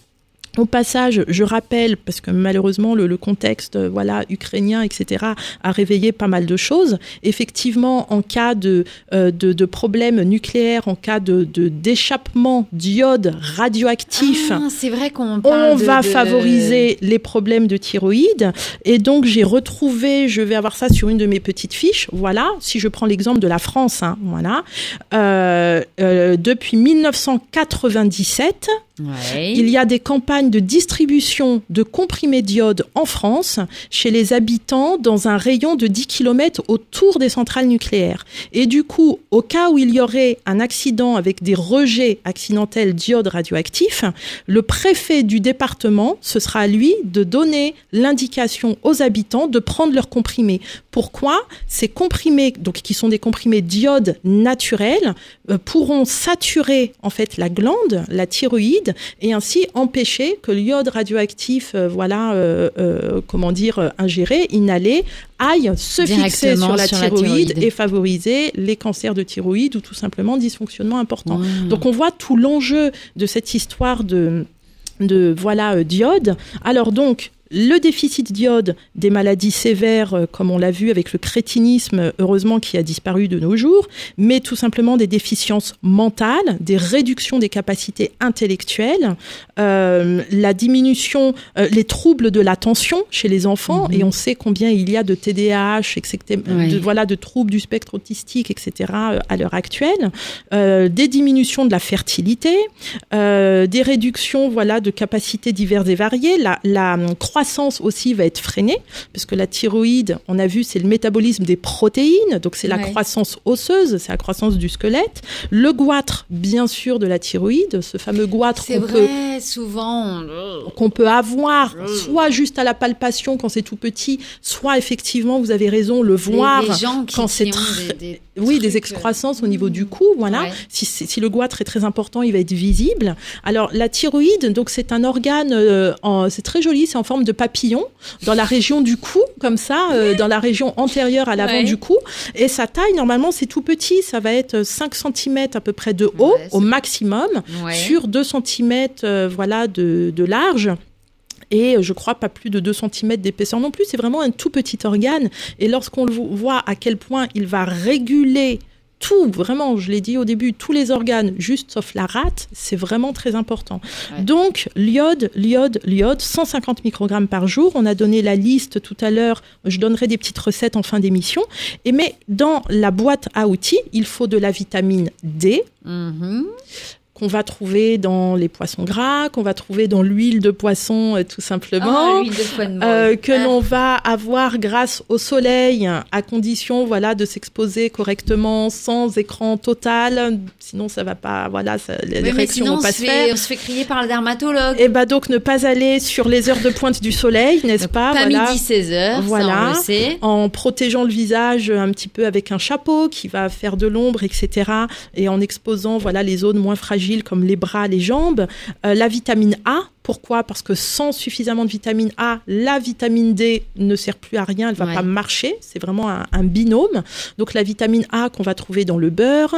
Au passage, je rappelle, parce que malheureusement le, le contexte euh, voilà ukrainien, etc., a réveillé pas mal de choses. Effectivement, en cas de, euh, de, de problème nucléaire, en cas de de- d'échappement d'iode radioactif, Ah, c'est vrai qu'on parle on de- va favoriser les problèmes de thyroïde. Et donc, j'ai retrouvé, je vais avoir ça sur une de mes petites fiches. Voilà, si je prends l'exemple de la France, hein, voilà. Euh, euh, depuis 1997, Il y a des campagnes de distribution de comprimés d'iode en France chez les habitants dans un rayon de 10 km autour des centrales nucléaires. Et du coup, au cas où il y aurait un accident avec des rejets accidentels d'iode radioactif, le préfet du département, ce sera à lui de donner l'indication aux habitants de prendre leurs comprimés. Pourquoi Ces comprimés, donc qui sont des comprimés d'iode naturels, euh, pourront saturer en fait la glande, la thyroïde, et ainsi empêcher que l'iode radioactif, euh, voilà, euh, comment dire, ingéré, inhalé, aille se fixer sur la, sur la thyroïde, et favoriser les cancers de thyroïde ou tout simplement dysfonctionnement important. Mmh. Donc on voit tout l'enjeu de cette histoire de de voilà euh, d'iode. Alors donc le déficit d'iode des maladies sévères, euh, comme on l'a vu avec le crétinisme, heureusement qui a disparu de nos jours, mais tout simplement des déficiences mentales, des réductions des capacités intellectuelles, euh, la diminution, euh, les troubles de l'attention chez les enfants, et on sait combien il y a de TDAH, etc., Oui. de, voilà, de troubles du spectre autistique, etc., à l'heure actuelle, euh, des diminutions de la fertilité, des réductions voilà de capacités diverses et variées. La, la hum, croissance aussi va être freinée parce que la thyroïde, on a vu, c'est le métabolisme des protéines, donc c'est la Ouais. croissance osseuse, c'est la croissance du squelette. Le goitre, bien sûr, de la thyroïde, ce fameux goitre qu'on peut souvent. qu'on peut avoir soit juste à la palpation quand c'est tout petit, soit effectivement, vous avez raison, le voir les, les gens qui, quand c'est très- des oui, des trucs, excroissances au euh, niveau du cou, voilà. ouais. Si, si le goitre est très important, il va être visible. Alors la thyroïde, donc c'est un organe, euh, c'est très joli, c'est en forme de papillon dans la région du cou, comme ça, euh, dans la région antérieure à l'avant Ouais. du cou. Et sa taille, normalement, c'est tout petit, ça va être 5 cm à peu près de haut Ouais, au maximum, sur 2 cm, voilà, de, de large. Et euh, je crois pas plus de 2 cm d'épaisseur non plus. C'est vraiment un tout petit organe. Et lorsqu'on voit à quel point il va réguler tout, vraiment, je l'ai dit au début, tous les organes, juste sauf la rate, c'est vraiment très important. Ouais. Donc, l'iode, l'iode, l'iode, 150 microgrammes par jour. On a donné la liste tout à l'heure. Je donnerai des petites recettes en fin d'émission. Et mais dans la boîte à outils, il faut de la vitamine D, Mhm. Qu'on va trouver dans les poissons gras, qu'on va trouver dans l'huile de poisson euh, tout simplement. Ah, de. Euh, que Ah. l'on va avoir grâce au soleil, à condition voilà de s'exposer correctement, sans écran total. Sinon, ça va pas, voilà, ça, les mais réactions sinon, vont on pas se, fait, faire. on se fait crier par le dermatologue. Et bah donc ne pas aller sur les heures de pointe du soleil, n'est-ce pas? pas Voilà. midi 16h, Voilà. ça on le sait. en protégeant le visage un petit peu avec un chapeau qui va faire de l'ombre, etc. Et en exposant voilà les zones moins fragiles comme les bras, les jambes. Euh, la vitamine A, pourquoi? Parce que sans suffisamment de vitamine A, la vitamine D ne sert plus à rien, elle va Ouais. pas marcher. C'est vraiment un, un binôme. Donc la vitamine A qu'on va trouver dans le beurre.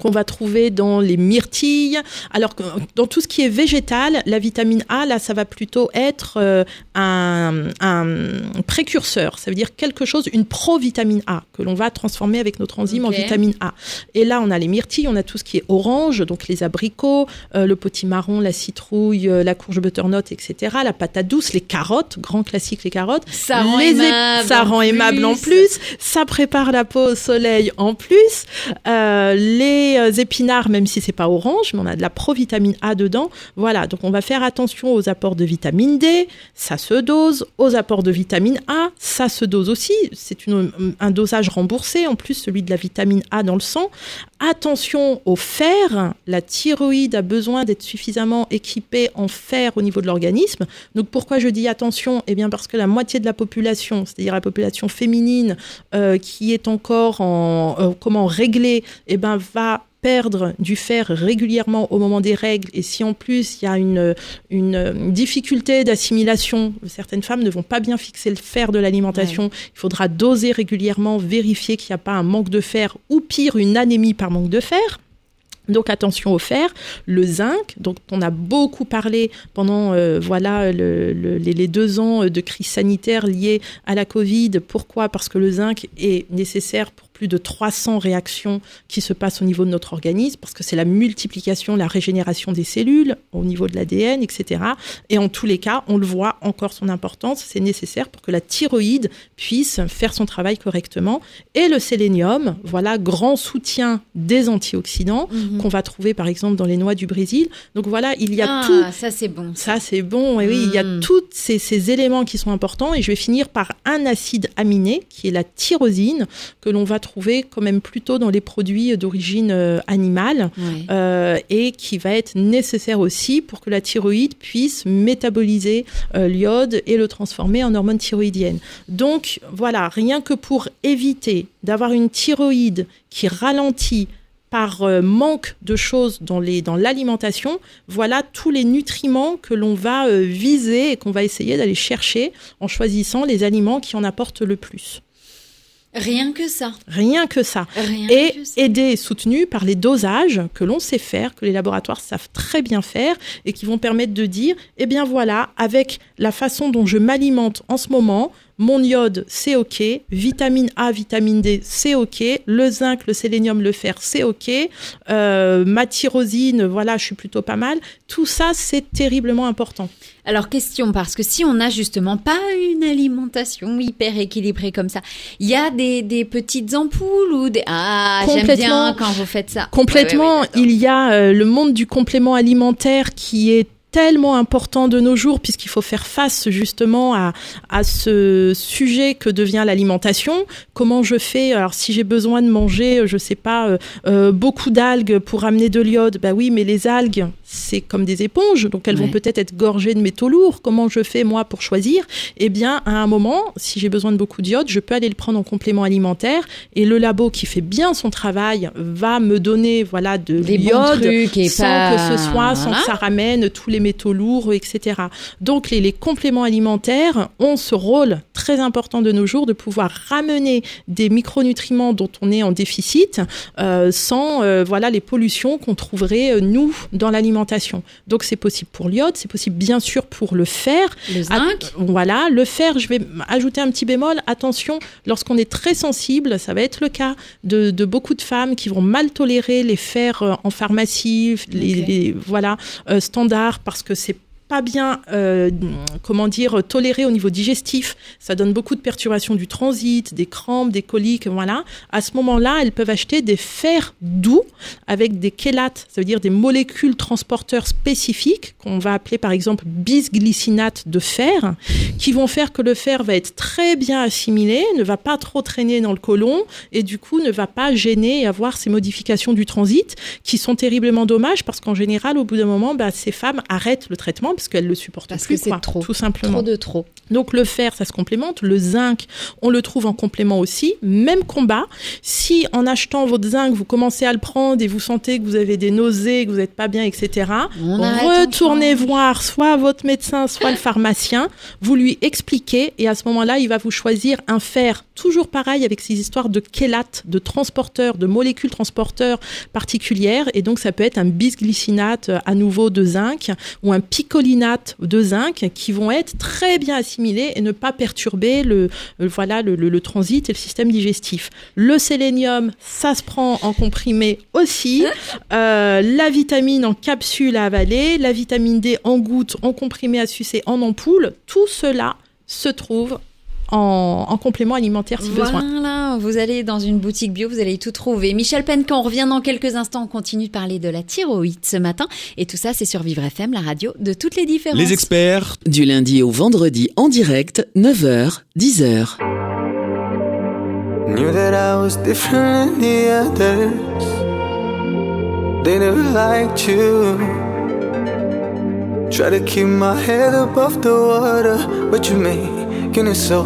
Qu'on va trouver dans les myrtilles. Alors que dans tout ce qui est végétal, la vitamine A, là, ça va plutôt être euh, un, un précurseur. Ça veut dire quelque chose, une provitamine A, que l'on va transformer avec notre enzyme en vitamine A. Et là, on a les myrtilles, on a tout ce qui est orange, donc les abricots, euh, le potimarron, la citrouille, euh, la courge butternut, etc. La patate douce, les carottes, grand classique les carottes. Ça rend Les aimable. ça en rend aimable en plus. Ça prépare la peau au soleil en plus. Euh, euh, épinards, même si c'est pas orange, mais on a de la provitamine A dedans. Voilà, donc on va faire attention aux apports de vitamine D, ça se dose. Aux apports de vitamine A, ça se dose aussi. C'est un dosage remboursé, en plus celui de la vitamine A dans le sang. Attention au fer. La thyroïde a besoin d'être suffisamment équipée en fer au niveau de l'organisme. Donc pourquoi je dis attention? Eh bien parce que la moitié de la population, c'est-à-dire la population féminine euh, qui est encore en euh, comment réglée, eh ben va perdre du fer régulièrement au moment des règles. Et si en plus il y a une, difficulté d'assimilation, certaines femmes ne vont pas bien fixer le fer de l'alimentation, il faudra doser régulièrement, vérifier qu'il n'y a pas un manque de fer ou pire une anémie par manque de fer. Donc attention au fer, le zinc, dont on a beaucoup parlé pendant euh, voilà le- le- les, les deux ans de crise sanitaire liée à la Covid. Pourquoi? Parce que le zinc est nécessaire pour plus de 300 réactions qui se passent au niveau de notre organisme, parce que c'est la multiplication, la régénération des cellules au niveau de l'ADN, etc. Et en tous les cas, on le voit encore son importance, c'est nécessaire pour que la thyroïde puisse faire son travail correctement. Et le sélénium, voilà, grand soutien des antioxydants Mhm. qu'on va trouver par exemple dans les noix du Brésil. Donc voilà, il y a ah, tout. ça c'est bon. Ça, c'est bon. Et oui, il y a Mm. tous ces, ces éléments qui sont importants. Et je vais finir par un acide aminé, qui est la tyrosine, que l'on va trouver quand même plutôt dans les produits d'origine euh, animale. Euh, et qui va être nécessaire aussi pour que la thyroïde puisse métaboliser euh, l'iode et le transformer en hormone thyroïdienne. Donc voilà, rien que pour éviter d'avoir une thyroïde qui ralentit par euh, manque de choses dans les dans l'alimentation, voilà tous les nutriments que l'on va euh, viser et qu'on va essayer d'aller chercher en choisissant les aliments qui en apportent le plus. Rien que ça. Rien que ça Rien et que ça. aidé et soutenu par les dosages que l'on sait faire, que les laboratoires savent très bien faire et qui vont permettre de dire, eh bien voilà, avec la façon dont je m'alimente en ce moment, mon iode, c'est OK, vitamine A, vitamine D, c'est OK, le zinc, le sélénium, le fer, c'est OK, euh, ma tyrosine, voilà, je suis plutôt pas mal. Tout ça, c'est terriblement important. Alors question, parce que si on n'a justement pas une alimentation hyper équilibrée comme ça, il y a des, des petites ampoules ou des... Ah, j'aime bien quand vous faites ça. Complètement. Ouais, ouais, ouais, il y a euh, le monde du complément alimentaire qui est tellement important de nos jours puisqu'il faut faire face justement à, à ce sujet que devient l'alimentation. Comment je fais Alors si j'ai besoin de manger, je sais pas, euh, euh, beaucoup d'algues pour amener de l'iode, bah oui, mais les algues c'est comme des éponges, donc elles vont peut-être être gorgées de métaux lourds. Comment je fais moi pour choisir? Eh bien, à un moment, si j'ai besoin de beaucoup d'iode, je peux aller le prendre en complément alimentaire et le labo qui fait bien son travail va me donner voilà de l'iode sans pas- que ce soit, sans Voilà. que ça ramène tous les métaux lourds, etc. Donc les, les compléments alimentaires ont ce rôle très important de nos jours de pouvoir ramener des micronutriments dont on est en déficit euh, sans euh, voilà les pollutions qu'on trouverait euh, nous dans l'alimentation. Donc c'est possible pour l'iode, c'est possible bien sûr pour le fer. Le zinc. Voilà, le fer, je vais ajouter un petit bémol. Attention, lorsqu'on est très sensible, ça va être le cas de, de beaucoup de femmes qui vont mal tolérer les fers euh, en pharmacie, les- voilà euh, standards parce que c'est pas bien, euh, comment dire, toléré au niveau digestif. Ça donne beaucoup de perturbations du transit, des crampes, des coliques, voilà. À ce moment-là, elles peuvent acheter des fers doux avec des chélates, ça veut dire des molécules transporteurs spécifiques qu'on va appeler par exemple bisglycinate de fer, qui vont faire que le fer va être très bien assimilé, ne va pas trop traîner dans le côlon et du coup ne va pas gêner et avoir ces modifications du transit qui sont terriblement dommages parce qu'en général, au bout d'un moment, bah, ces femmes arrêtent le traitement parce qu'elle le supporte Parce plus, que c'est trop. tout simplement. Trop de trop. Donc le fer, ça se complémente. Le zinc, on le trouve en complément aussi. Même combat. Si en achetant votre zinc, vous commencez à le prendre et vous sentez que vous avez des nausées, que vous n'êtes pas bien, etc., On retournez voir soit votre médecin, soit le pharmacien. Vous lui expliquez et à ce moment-là, il va vous choisir un fer toujours pareil avec ces histoires de chélates, de transporteurs, de molécules transporteurs particulières. Et donc ça peut être un bisglycinate euh, à nouveau de zinc ou un picolinate de zinc qui vont être très bien assimilés et ne pas perturber le, euh, voilà, le, le- le transit et le système digestif. Le sélénium, ça se prend en comprimé aussi. Euh, la vitamine en capsule à avaler, la vitamine D en gouttes, en comprimé à sucer, en ampoule. Tout cela se trouve en, en complément alimentaire si besoin. Voilà, vous allez dans une boutique bio, vous allez tout trouver. Michel Pencan, on revient dans quelques instants, on continue de parler de la thyroïde ce matin. Et tout ça, c'est sur Vivre FM, la radio de toutes les différences. Les experts Du lundi au vendredi en direct, 9h, 10h. Knew that I was different than the others. They never liked you. Try to keep my head above the water, but you're making it so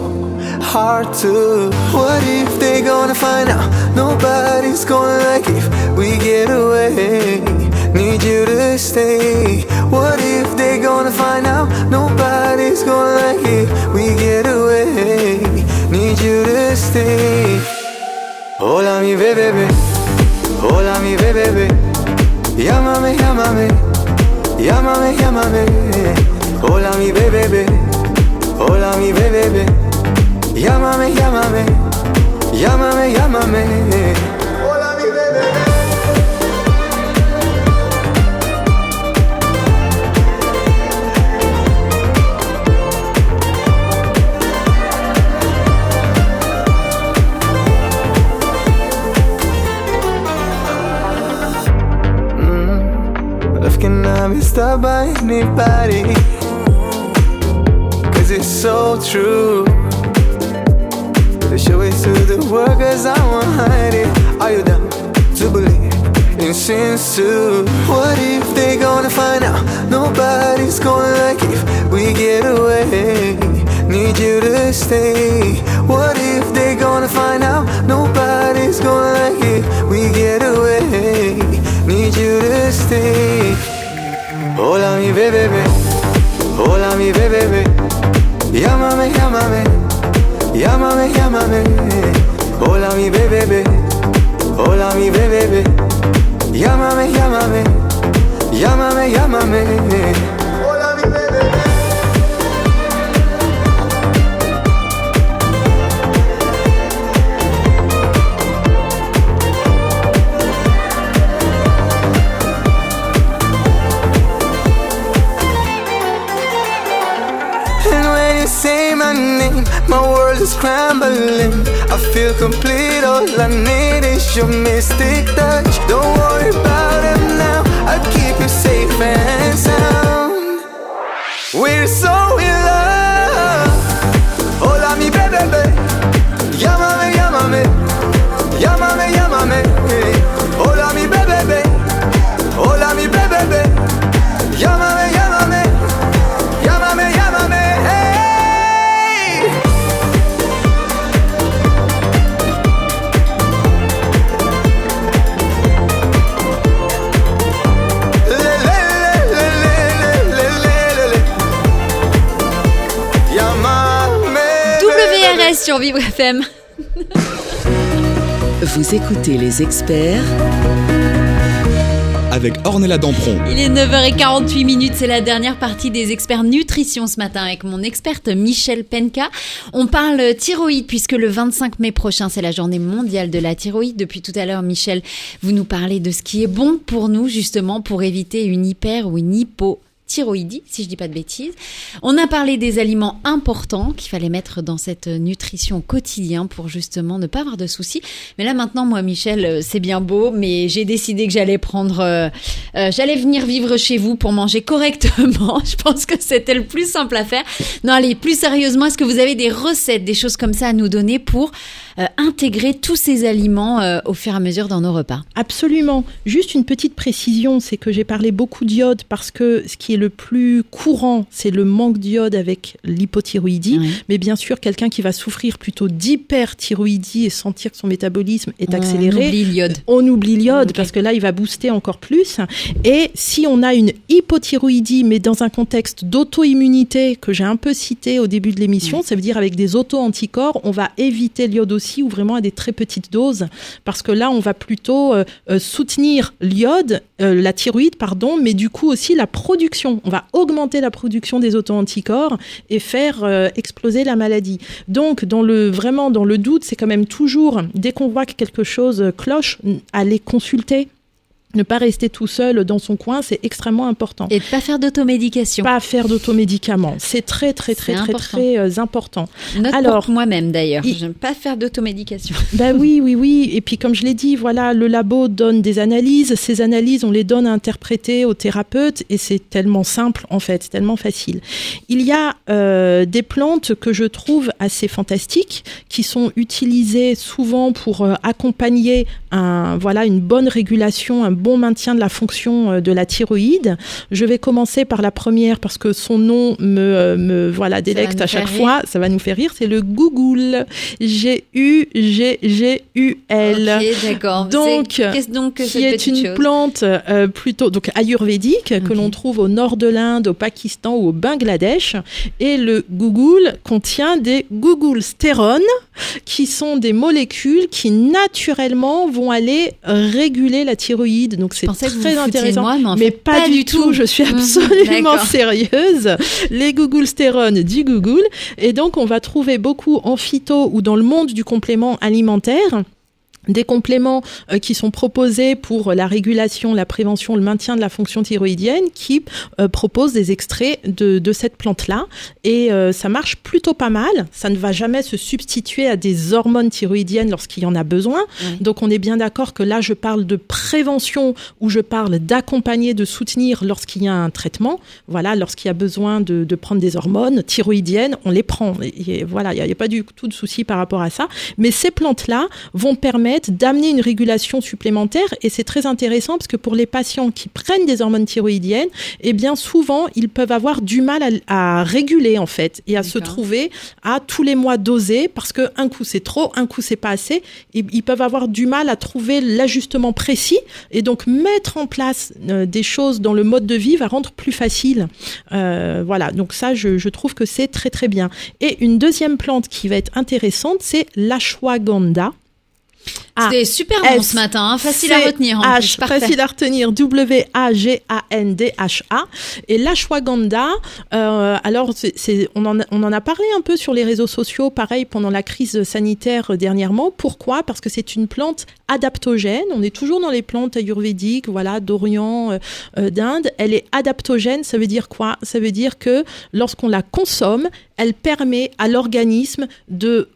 hard to. What if they gonna find out? Nobody's gonna like if we get away. Need you to stay. What if they gonna find out? Nobody's gonna like if we get away. Need you to stay. Hola mi bebé, hola mi bebé, llámame, llámame, llámame, llámame. Hola mi bebé, hola mi bebé, llámame, llámame, llámame, llámame. Be stopped by anybody. Cause it's so true. Show it to the world cause I won't hide it. Are you down to believe in sins too? What if they gonna find out? Nobody's gonna like if we get away. Need you to stay. What if they gonna find out? Nobody's gonna like it. We get away. Need you to stay. Hola mi bebé, hola mi bebé, llámame, llámame, llámame, llámame. Hola mi bebé, hola mi bebé, llámame, llámame, llámame, llámame. Hola my world is crumbling. I feel complete, all I need is your mystic touch. Don't worry about Vivre FM. Vous écoutez les experts avec Ornella Dampron. Il est 9h48 minutes, c'est la dernière partie des experts nutrition ce matin avec mon experte Michel Penka. On parle thyroïde puisque le 25 mai prochain c'est la journée mondiale de la thyroïde. Depuis tout à l'heure Michel, vous nous parlez de ce qui est bon pour nous justement pour éviter une hyper ou une hypo thyroïdie, si je dis pas de bêtises. On a parlé des aliments importants qu'il fallait mettre dans cette nutrition quotidien pour justement ne pas avoir de soucis. Mais là maintenant, moi, Michel, euh, c'est bien beau, mais j'ai décidé que j'allais prendre, euh, euh, j'allais venir vivre chez vous pour manger correctement. Je pense que c'était le plus simple à faire. Non, allez, plus sérieusement, est-ce que vous avez des recettes, des choses comme ça à nous donner pour intégrer tous ces aliments euh, au fur et à mesure dans nos repas. Absolument. Juste une petite précision, c'est que j'ai parlé beaucoup d'iode parce que ce qui est le plus courant, c'est le manque d'iode avec l'hypothyroïdie. Oui. Mais bien sûr, quelqu'un qui va souffrir plutôt d'hyperthyroïdie et sentir que son métabolisme est On accéléré, oublie l'iode. on oublie l'iode parce que là, il va booster encore plus. Et si on a une hypothyroïdie, mais dans un contexte d'auto-immunité que j'ai un peu cité au début de l'émission, ça veut dire avec des auto-anticorps, on va éviter l'iode aussi ou vraiment à des très petites doses parce que là, on va plutôt euh, euh, soutenir l'iode, euh, la thyroïde, pardon, mais du coup aussi la production. On va augmenter la production des auto-anticorps et faire exploser la maladie. Donc, dans le vraiment dans le doute, c'est quand même toujours dès qu'on voit que quelque chose cloche, aller consulter. Ne pas rester tout seul dans son coin, c'est extrêmement important. Et pas faire d'automédication. Pas faire d'automédicaments, c'est très très très très important. très euh, important. Note Alors, moi-même d'ailleurs. il- J'aime pas faire d'automédication. Ben oui, oui, oui. Et puis comme je l'ai dit, voilà, le labo donne des analyses. Ces analyses, on les donne à interpréter aux thérapeutes et c'est tellement simple en fait, c'est tellement facile. Il y a euh, des plantes que je trouve assez fantastiques, qui sont utilisées souvent pour euh, accompagner un, voilà, une bonne régulation, un bon maintien de la fonction euh, de la thyroïde. Je vais commencer par la première parce que son nom me, euh, me voilà délecte à chaque fois. Ça va nous faire rire. C'est le Google. G U G G U L. Ok, d'accord. Donc, qu'est-ce donc que qui est une chose plante euh, plutôt donc ayurvédique que l'on trouve au nord de l'Inde, au Pakistan ou au Bangladesh. Et le gougoul contient des gougulstérones, qui sont des molécules qui naturellement vont aller réguler la thyroïde. Donc c'est très vous intéressant. moi, mais en mais fait, pas, pas du tout. tout. Je suis Mhm, absolument sérieuse. Les gougulstérones du gougoul. Et donc on va trouver beaucoup en phyto ou dans le monde du complément alimentaire des compléments euh, qui sont proposés pour la régulation, la prévention, le maintien de la fonction thyroïdienne qui euh, proposent des extraits de, de cette plante-là. Et euh, ça marche plutôt pas mal. Ça ne va jamais se substituer à des hormones thyroïdiennes lorsqu'il y en a besoin. Oui. Donc on est bien d'accord que là, je parle de prévention ou je parle d'accompagner, de soutenir lorsqu'il y a un traitement. Voilà, lorsqu'il y a besoin de, de prendre des hormones thyroïdiennes, on les prend. Et, et voilà, il n'y a pas du tout de souci par rapport à ça. Mais ces plantes-là vont permettre d'amener une régulation supplémentaire et c'est très intéressant parce que pour les patients qui prennent des hormones thyroïdiennes, eh bien souvent ils peuvent avoir du mal à, à réguler en fait et à se trouver à tous les mois doser parce que un coup c'est trop, un coup c'est pas assez. Et ils peuvent avoir du mal à trouver l'ajustement précis et donc mettre en place euh, des choses dans le mode de vie va rendre plus facile. Euh, voilà, donc ça je, je trouve que c'est très très bien. Et une deuxième plante qui va être intéressante, c'est l'ashwagandha. Ah, C'était super bon ce matin, hein, facile à retenir en H, plus. Facile à retenir. W-A-G-A-N-D-H-A. Et l'ashwagandha, euh, alors c'est, on, en a, on en a parlé un peu sur les réseaux sociaux, pareil pendant la crise sanitaire dernièrement. Pourquoi? Parce que c'est une plante adaptogène. On est toujours dans les plantes ayurvédiques, voilà, d'Orient, euh, euh, d'Inde. Elle est adaptogène. Ça veut dire quoi? Ça veut dire que lorsqu'on la consomme, elle permet à l'organisme de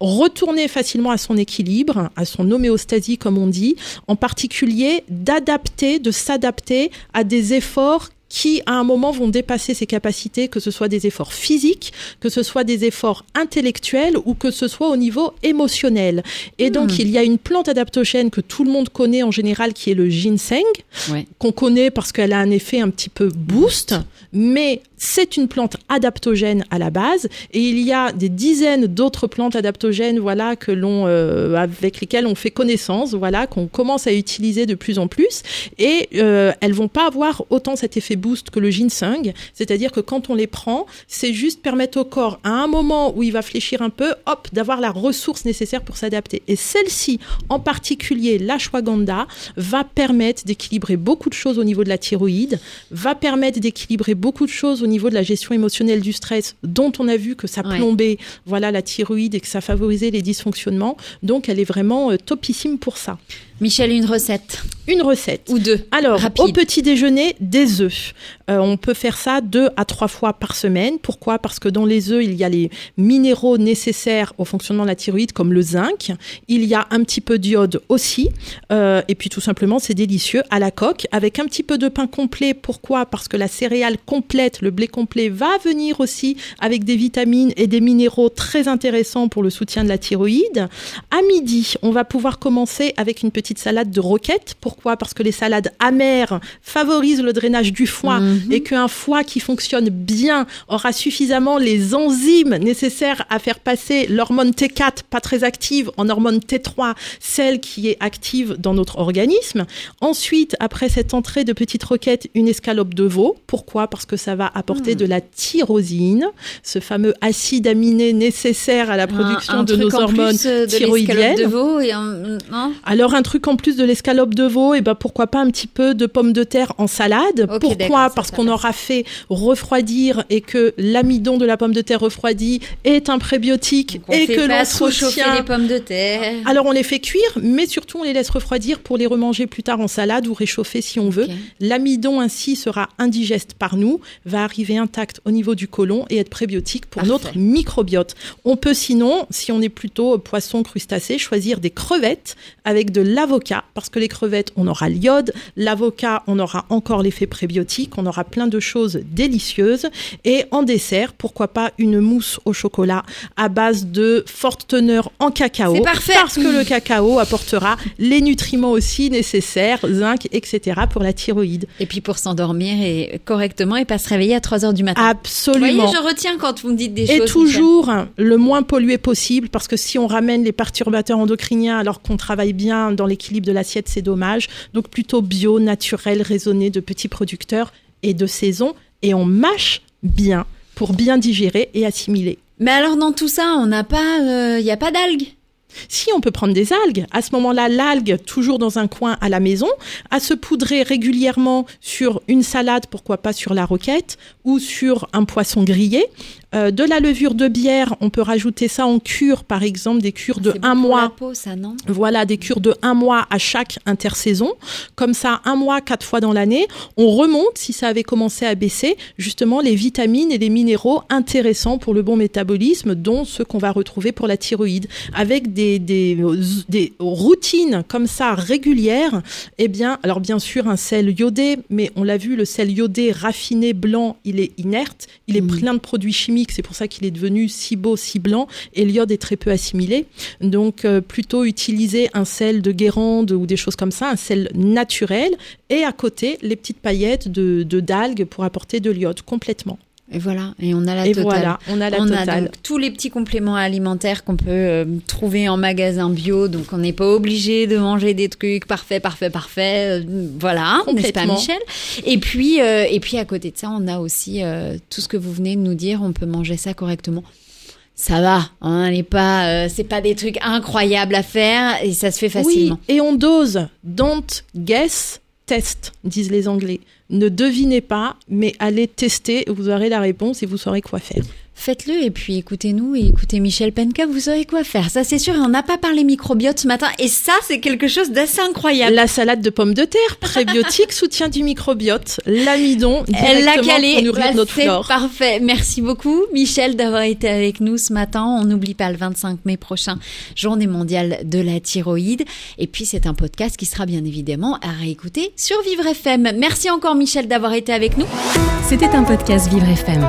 retourner facilement à son équilibre, à son homéostasie comme on dit, en particulier d'adapter, de s'adapter à des efforts qui à un moment vont dépasser ses capacités, que ce soit des efforts physiques, que ce soit des efforts intellectuels ou que ce soit au niveau émotionnel. Et donc il y a une plante adaptogène que tout le monde connaît en général qui est le ginseng, Ouais. qu'on connaît parce qu'elle a un effet un petit peu boost, mais c'est une plante adaptogène à la base et il y a des dizaines d'autres plantes adaptogènes voilà que l'on euh, avec lesquelles on fait connaissance voilà qu'on commence à utiliser de plus en plus et euh, elles vont pas avoir autant cet effet boost que le ginseng c'est-à-dire que quand on les prend c'est juste permettre au corps à un moment où il va fléchir un peu hop d'avoir la ressource nécessaire pour s'adapter et celle-ci en particulier l'ashwagandha va permettre d'équilibrer beaucoup de choses au niveau de la thyroïde va permettre d'équilibrer beaucoup de choses au niveau de la gestion émotionnelle du stress, dont on a vu que ça Ouais. plombait voilà, la thyroïde et que ça favorisait les dysfonctionnements. Donc, elle est vraiment euh, topissime pour ça. Michel, une recette Une recette. ou deux. Alors, Rapide. au petit déjeuner, des œufs. Euh, on peut faire ça deux à trois fois par semaine. Pourquoi? Parce que dans les œufs, il y a les minéraux nécessaires au fonctionnement de la thyroïde, comme le zinc. Il y a un petit peu d'iode aussi. Euh, et puis, tout simplement, c'est délicieux à la coque, avec un petit peu de pain complet. Pourquoi? Parce que la céréale complète, le blé complet, va venir aussi avec des vitamines et des minéraux très intéressants pour le soutien de la thyroïde. À midi, on va pouvoir commencer avec une petite salade de roquette. Pourquoi? Parce que les salades amères favorisent le drainage du foie et qu'un foie qui fonctionne bien aura suffisamment les enzymes nécessaires à faire passer l'hormone T4, pas très active, en hormone T3, celle qui est active dans notre organisme. Ensuite, après cette entrée de petite roquette, une escalope de veau. Pourquoi? Parce que ça va apporter de la tyrosine, ce fameux acide aminé nécessaire à la production Un- un de nos hormones euh, de thyroïdiennes. de veau et un- non? Alors un truc en plus de l'escalope de veau, et ben pourquoi pas un petit peu de pommes de terre en salade. Pourquoi Parce qu'on aura fait refroidir et que l'amidon de la pomme de terre refroidie est un prébiotique et fait que l'on soutient. les pommes de terre. Alors on les fait cuire, mais surtout on les laisse refroidir pour les remanger plus tard en salade ou réchauffer si on veut. L'amidon ainsi sera indigeste par nous, va arriver intact au niveau du côlon et être prébiotique pour Parfait. notre microbiote. On peut sinon, si on est plutôt poisson crustacé, choisir des crevettes avec de l'avocat parce que les crevettes, on aura l'iode, l'avocat, on aura encore l'effet prébiotique, on aura plein de choses délicieuses et en dessert, pourquoi pas une mousse au chocolat à base de forte teneur en cacao parfait. parce que le cacao apportera les nutriments aussi nécessaires, zinc, etc. pour la thyroïde. Et puis pour s'endormir et correctement et pas se réveiller à 3 heures du matin. Vous Absolument. voyez, je retiens quand vous me dites des Et choses. toujours le moins pollué possible, parce que si on ramène les perturbateurs endocriniens alors qu'on travaille bien dans l'équilibre de l'assiette, c'est dommage. Donc plutôt bio, naturel, raisonné, de petits producteurs et de saison. Et on mâche bien pour bien digérer et assimiler. Mais alors dans tout ça, on n'a pas, il y a pas d'algues? Si on peut prendre des algues, à ce moment-là, l'algue toujours dans un coin à la maison, à se poudrer régulièrement sur une salade, pourquoi pas sur la roquette ou sur un poisson grillé. Euh, de la levure de bière, on peut rajouter ça en cure, par exemple, des cures de bon un pour mois. La peau, ça non? Voilà, des cures de un mois à chaque intersaison. Comme ça, un mois, quatre fois dans l'année. On remonte, si ça avait commencé à baisser, justement les vitamines et les minéraux intéressants pour le bon métabolisme, dont ceux qu'on va retrouver pour la thyroïde. Avec des, des, des routines comme ça régulières, eh bien, alors bien sûr, un sel iodé, mais on l'a vu, le sel iodé raffiné blanc, il est inerte, il est plein de produits chimiques, c'est pour ça qu'il est devenu si beau, si blanc, et l'iode est très peu assimilé. Donc, euh, plutôt utiliser un sel de Guérande ou des choses comme ça, un sel naturel, et à côté, les petites paillettes de de- d'algues pour apporter de l'iode complètement. Et voilà, et on a la et totale. voilà, on a la on totale. a donc tous les petits compléments alimentaires qu'on peut euh, trouver en magasin bio, donc on n'est pas obligé de manger des trucs parfaits, parfaits, parfaits. euh, voilà, n'est-ce pas. Michel Et puis, euh, et puis à côté de ça, on a aussi euh, tout ce que vous venez de nous dire. On peut manger ça correctement. Ça va, hein, n'est pas, euh, c'est pas des trucs incroyables à faire et ça se fait facilement. Oui, et on dose. Don't guess, test, disent les Anglais. Ne devinez pas, mais allez tester, vous aurez la réponse et vous saurez quoi faire. Faites-le et puis écoutez-nous et écoutez Michel Penka, vous saurez quoi faire. Ça c'est sûr, on n'a pas parlé microbiote ce matin et ça c'est quelque chose d'assez incroyable. La salade de pommes de terre, prébiotique, soutien du microbiote, l'amidon, Elle l'a calé, pour nourrir Bah, notre c'est flore. parfait. Merci beaucoup Michel d'avoir été avec nous ce matin. On n'oublie pas le 25 mai prochain, journée mondiale de la thyroïde. Et puis c'est un podcast qui sera bien évidemment à réécouter sur Vivre FM. Merci encore Michel d'avoir été avec nous. C'était un podcast Vivre FM.